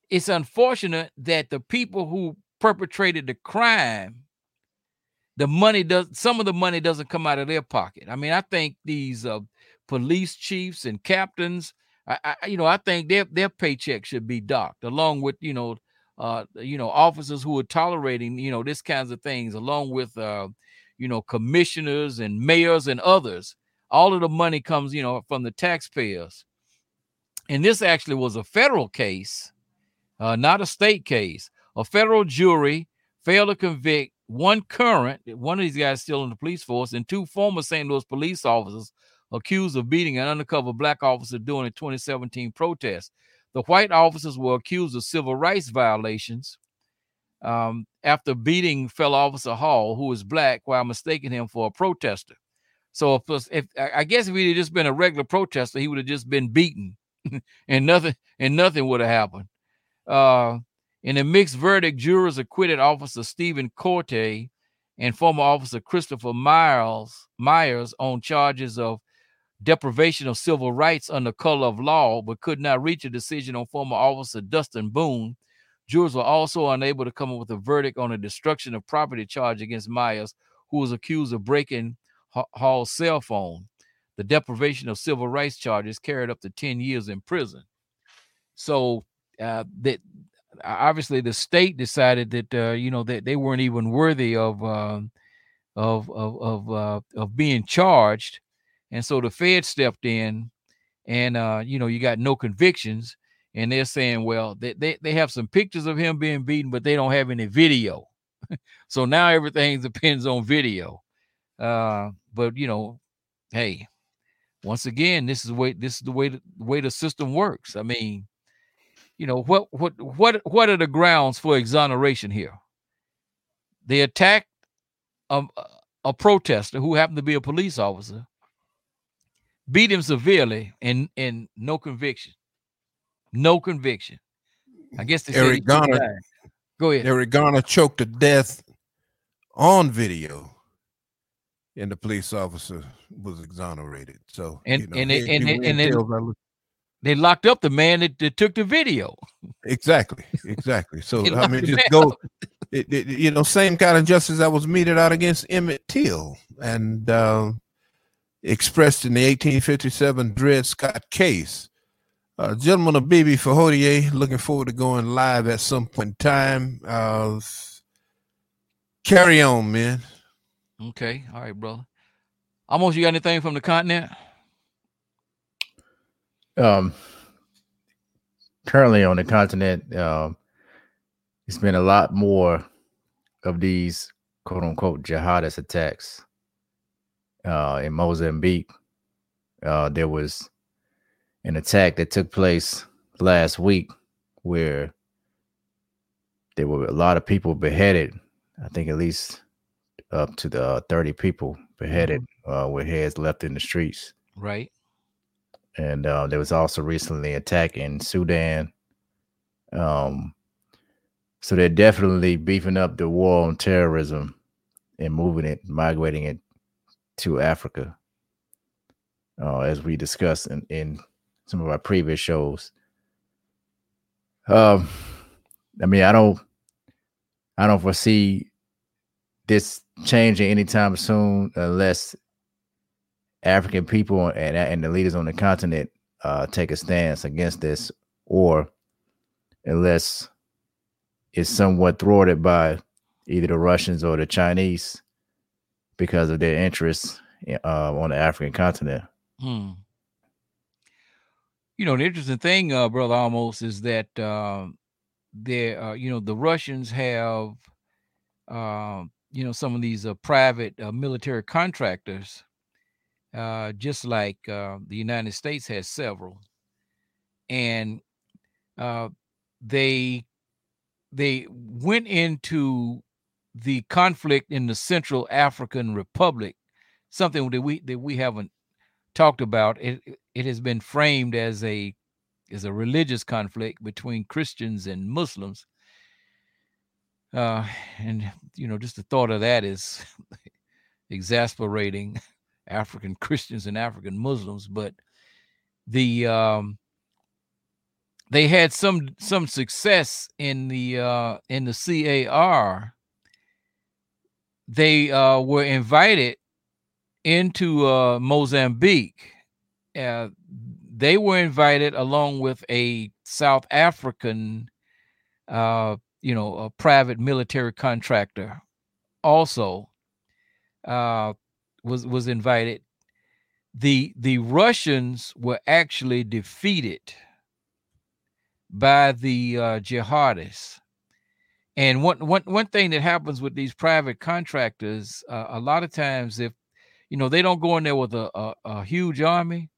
it's unfortunate that the people who perpetrated the crime the money does some of the money doesn't come out of their pocket. I mean i think these uh, police chiefs and captains I, I you know i think their their paycheck should be docked along with you know uh you know officers who are tolerating you know this kinds of things along with uh you know commissioners and mayors and others. All of the money comes you know from the taxpayers. And this actually was a federal case uh not a state case. A federal jury failed to convict one current one of these guys still in the police force and two former st louis police officers accused of beating an undercover black officer during a 2017 protest the white officers were accused of civil rights violations um, after beating fellow officer Hall, who was black, while mistaking him for a protester. So if, if I guess if he had just been a regular protester, he would have just been beaten, and nothing and nothing would have happened. Uh, in a mixed verdict, jurors acquitted Officer Steven Korte and former Officer Christopher Myers Myers on charges of deprivation of civil rights under color of law, but could not reach a decision on former officer Dustin Boone. Jurors were also unable to come up with a verdict on a destruction of property charge against Myers, who was accused of breaking Hall's cell phone. The deprivation of civil rights charges carried up to 10 years in prison. So uh, that obviously the state decided that uh, you know that they weren't even worthy of um of of of uh, of being charged, and so the Fed stepped in, and uh, you know you got no convictions, and they're saying, well, they, they they have some pictures of him being beaten, but they don't have any video. so now everything depends on video. Uh, but you know, hey, once again, this is the way this is the way the way the system works. I mean, you know what what what what are the grounds for exoneration here? They attacked a, a protester who happened to be a police officer, beat him severely, and and no conviction. No conviction. I guess they Eric Garner. Go ahead. Eric Garner choked to death on video, and the police officer was exonerated. So And- you know, and it- and it- and it- tails, I look- They locked up the man that, that took the video. exactly, exactly. So I mean, just go. It, it- you know, same kind of justice that was meted out against Emmett Till and uh, expressed in the 1857 Dred Scott case. Uh, gentlemen of BB Fahodier, looking forward to going live at some point in time. Uh, carry on, man. Okay. All right, brother. Almost you got anything from the continent? Um currently on the continent um it's been a lot more of these quote unquote jihadist attacks uh in Mozambique. Uh there was an attack that took place last week where there were a lot of people beheaded. I think at least up to the uh, 30 people beheaded uh with heads left in the streets. Right. And uh, there was also recently attack in Sudan. Um, so they're definitely beefing up the war on terrorism and moving it, migrating it to Africa, uh, as we discussed in, in some of our previous shows. Um, I mean, I don't, I don't foresee this changing anytime soon, unless African people and and the leaders on the continent uh, take a stance against this, or unless it's somewhat thwarted by either the Russians or the Chinese because of their interests uh, on the African continent. Hmm. You know, the interesting thing, uh, brother, almost is that um, there, uh, you know, the Russians have, um, you know, some of these uh, private uh, military contractors, uh, just like uh, the United States has several, and uh, they they went into the conflict in the Central African Republic, something that we that we haven't talked about. It it- has been framed as a as a religious conflict between Christians and Muslims. Uh, and you know, just the thought of that is exasperating African Christians and African Muslims. But the um, they had some some success in the uh, in the CAR. They uh, were invited into uh, Mozambique. Uh, they were invited along with a South African, uh, you know, a private military contractor, also uh, was was invited. the The Russians were actually defeated by the uh, jihadists. And one one one thing that happens with these private contractors, uh, a lot of times, if you know they don't go in there with a, a, a huge army,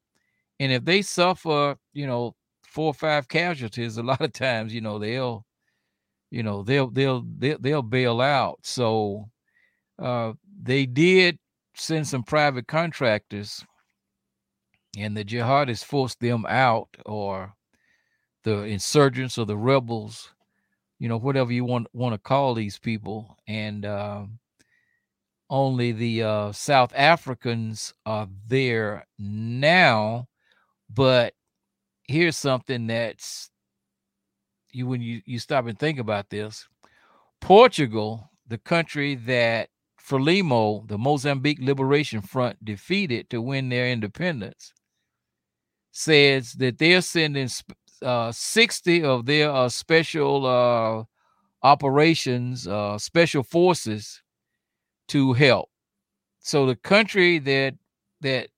and if they suffer, you know, four or five casualties, a lot of times, you know, they'll, you know, they'll they'll they'll, they'll bail out. So uh, they did send some private contractors, and the jihadists forced them out, or the insurgents or the rebels, you know, whatever you want want to call these people, and um only the uh, South Africans are there now. But here's something that's you when you you stop and think about this. Portugal, the country that Frelimo, the Mozambique Liberation Front, defeated to win their independence, says that they're sending uh, 60 of their uh, special uh, operations, uh, special forces to help. So the country that that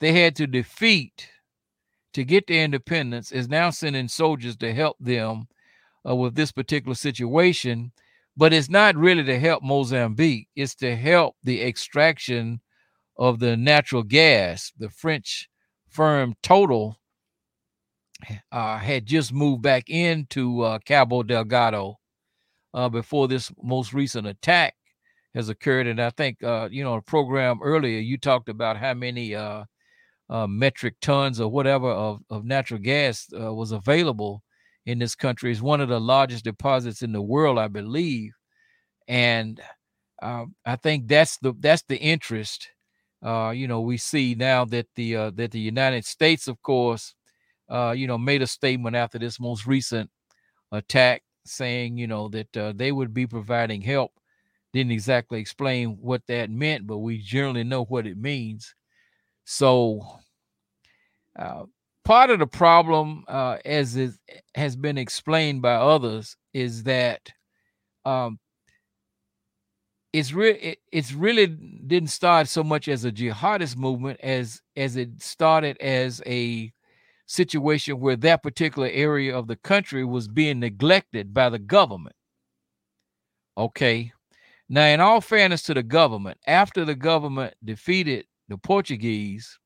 they had to defeat to get their independence is now sending soldiers to help them uh, with this particular situation. But it's not really to help Mozambique; it's to help the extraction of the natural gas. The French firm Total uh, had just moved back into uh, Cabo Delgado uh, before this most recent attack has occurred. And I think, uh, you know, a program earlier, you talked about how many uh, uh, metric tons or whatever of, of natural gas was available in this country. It's one of the largest deposits in the world, I believe, and uh, I think that's the that's the interest. Uh, you know, we see now that the uh, that the United States, of course, uh, you know, made a statement after this most recent attack, saying you know that uh, they would be providing help. Didn't exactly explain what that meant, but we generally know what it means. So, uh, part of the problem, uh, as it has been explained by others, is that um, it's really it, it's really didn't start so much as a jihadist movement as as it started as a situation where that particular area of the country was being neglected by the government. Okay. Now, in all fairness to the government, after the government defeated the Portuguese,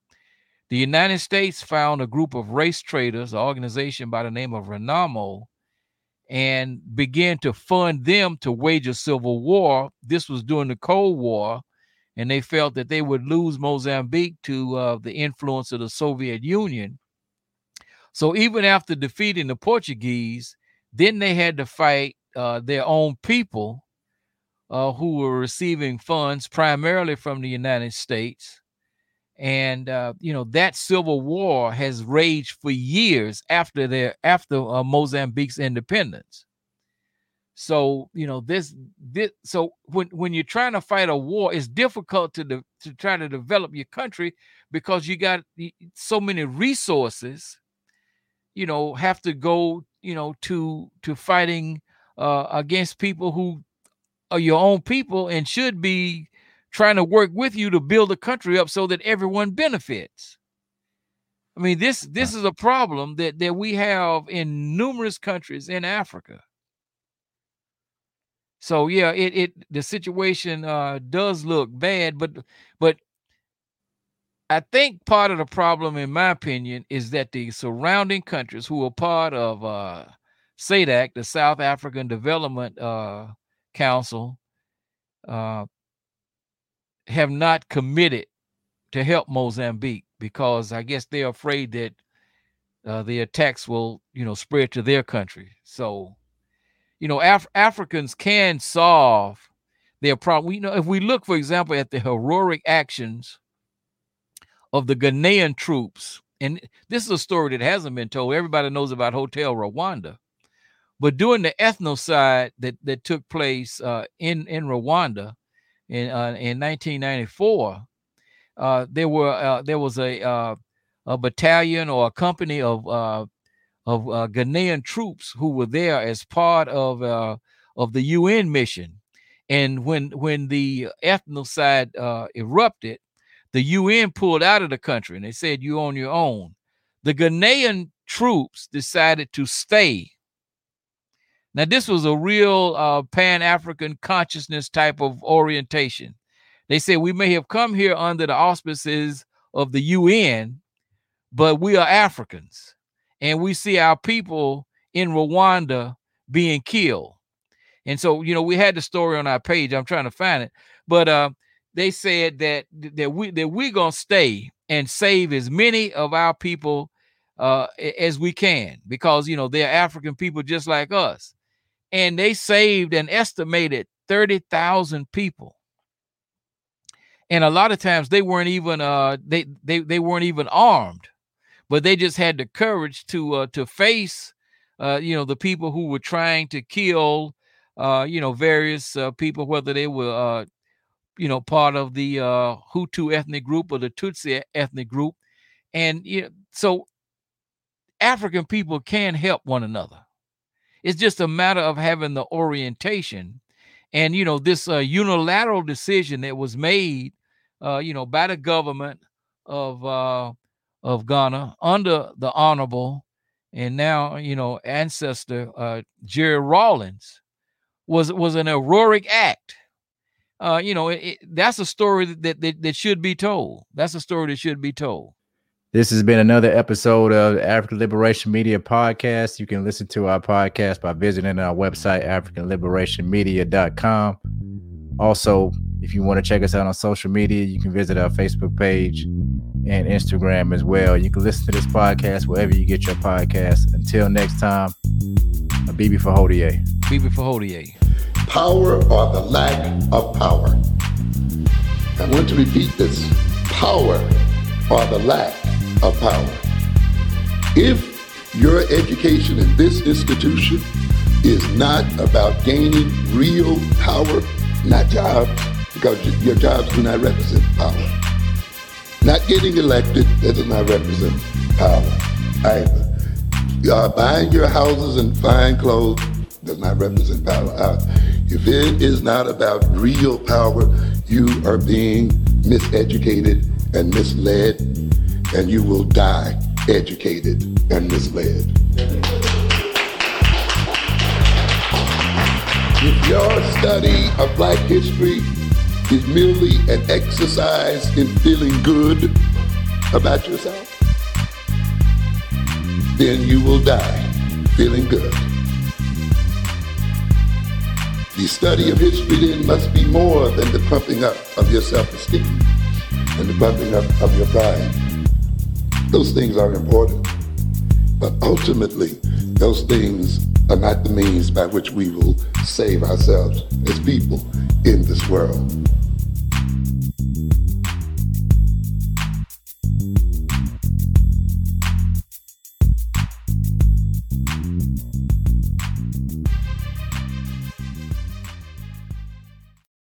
the United States found a group of race traders, an organization by the name of Renamo, and began to fund them to wage a civil war. This was during the Cold War, and they felt that they would lose Mozambique to uh, the influence of the Soviet Union. So even after defeating the Portuguese, then they had to fight uh, their own people uh, who were receiving funds primarily from the United States and uh, you know that civil war has raged for years after their after uh, Mozambique's independence. So you know this this so when when you're trying to fight a war, it's difficult to de- to try to develop your country because you got so many resources. You know, have to go you know to to fighting uh, against people who are your own people and should be trying to work with you to build the country up so that everyone benefits. I mean, this this is a problem that that we have in numerous countries in Africa. So yeah, it it the situation uh, does look bad, but but I think part of the problem, in my opinion, is that the surrounding countries who are part of uh, SADC, the South African Development uh, Council, uh, have not committed to help Mozambique because I guess they're afraid that uh, the attacks will, you know, spread to their country. So, you know, Af- Africans can solve their problem. You know, if we look, for example, at the heroic actions of the Ghanaian troops, and this is a story that hasn't been told. Everybody knows about Hotel Rwanda, but during the ethnocide that that took place uh, in in Rwanda, in uh, in 1994, uh, there were uh, there was a uh, a battalion or a company of uh, of uh, Ghanaian troops who were there as part of of the UN mission, and when when the ethnocide erupted, the UN pulled out of the country and they said "You're on your own. The Ghanaian troops decided to stay now, this was a real uh, Pan African consciousness type of orientation. They said we may have come here under the auspices of the UN, but we are Africans and we see our people in Rwanda being killed. And so, you know, we had the story on our page. I'm trying to find it, but uh, they said that that we that we're gonna stay and save as many of our people uh, as we can because you know they're African people just like us and they saved an estimated 30,000 people. And a lot of times they weren't even uh they they they weren't even armed, but they just had the courage to uh to face uh you know the people who were trying to kill uh you know various uh, people whether they were uh you know part of the uh Hutu ethnic group or the Tutsi ethnic group and you know, so African people can help one another it's just a matter of having the orientation. And, you know, this uh, unilateral decision that was made, uh, you know, by the government of uh, of Ghana under the honorable and now, you know, ancestor uh, Jerry Rawlings was was an heroic act. Uh, you know, it, it, that's a story that, that that should be told. That's a story that should be told. This has been another episode of African Liberation Media Podcast. You can listen to our podcast by visiting our website, AfricanLiberationMedia.com. Also, if you want to check us out on social media, you can visit our Facebook page and Instagram as well. You can listen to this podcast wherever you get your podcast. Until next time, a Bibi Fahodier. Bibi Fahodier. Power or the lack of power. I want to repeat this. Power or the lack of power. If your education in this institution is not about gaining real power, not jobs, because your jobs do not represent power. Not getting elected, that does not represent power either. Uh, buying your houses and fine clothes does not represent power. If it is not about real power, you are being miseducated and misled, and you will die educated and misled. If your study of black history is merely an exercise in feeling good about yourself, then you will die feeling good. The study of history then must be more than the pumping up of your self-esteem and the pumping up of your pride. Those things are important, but ultimately, those things are not the means by which we will save ourselves as people in this world.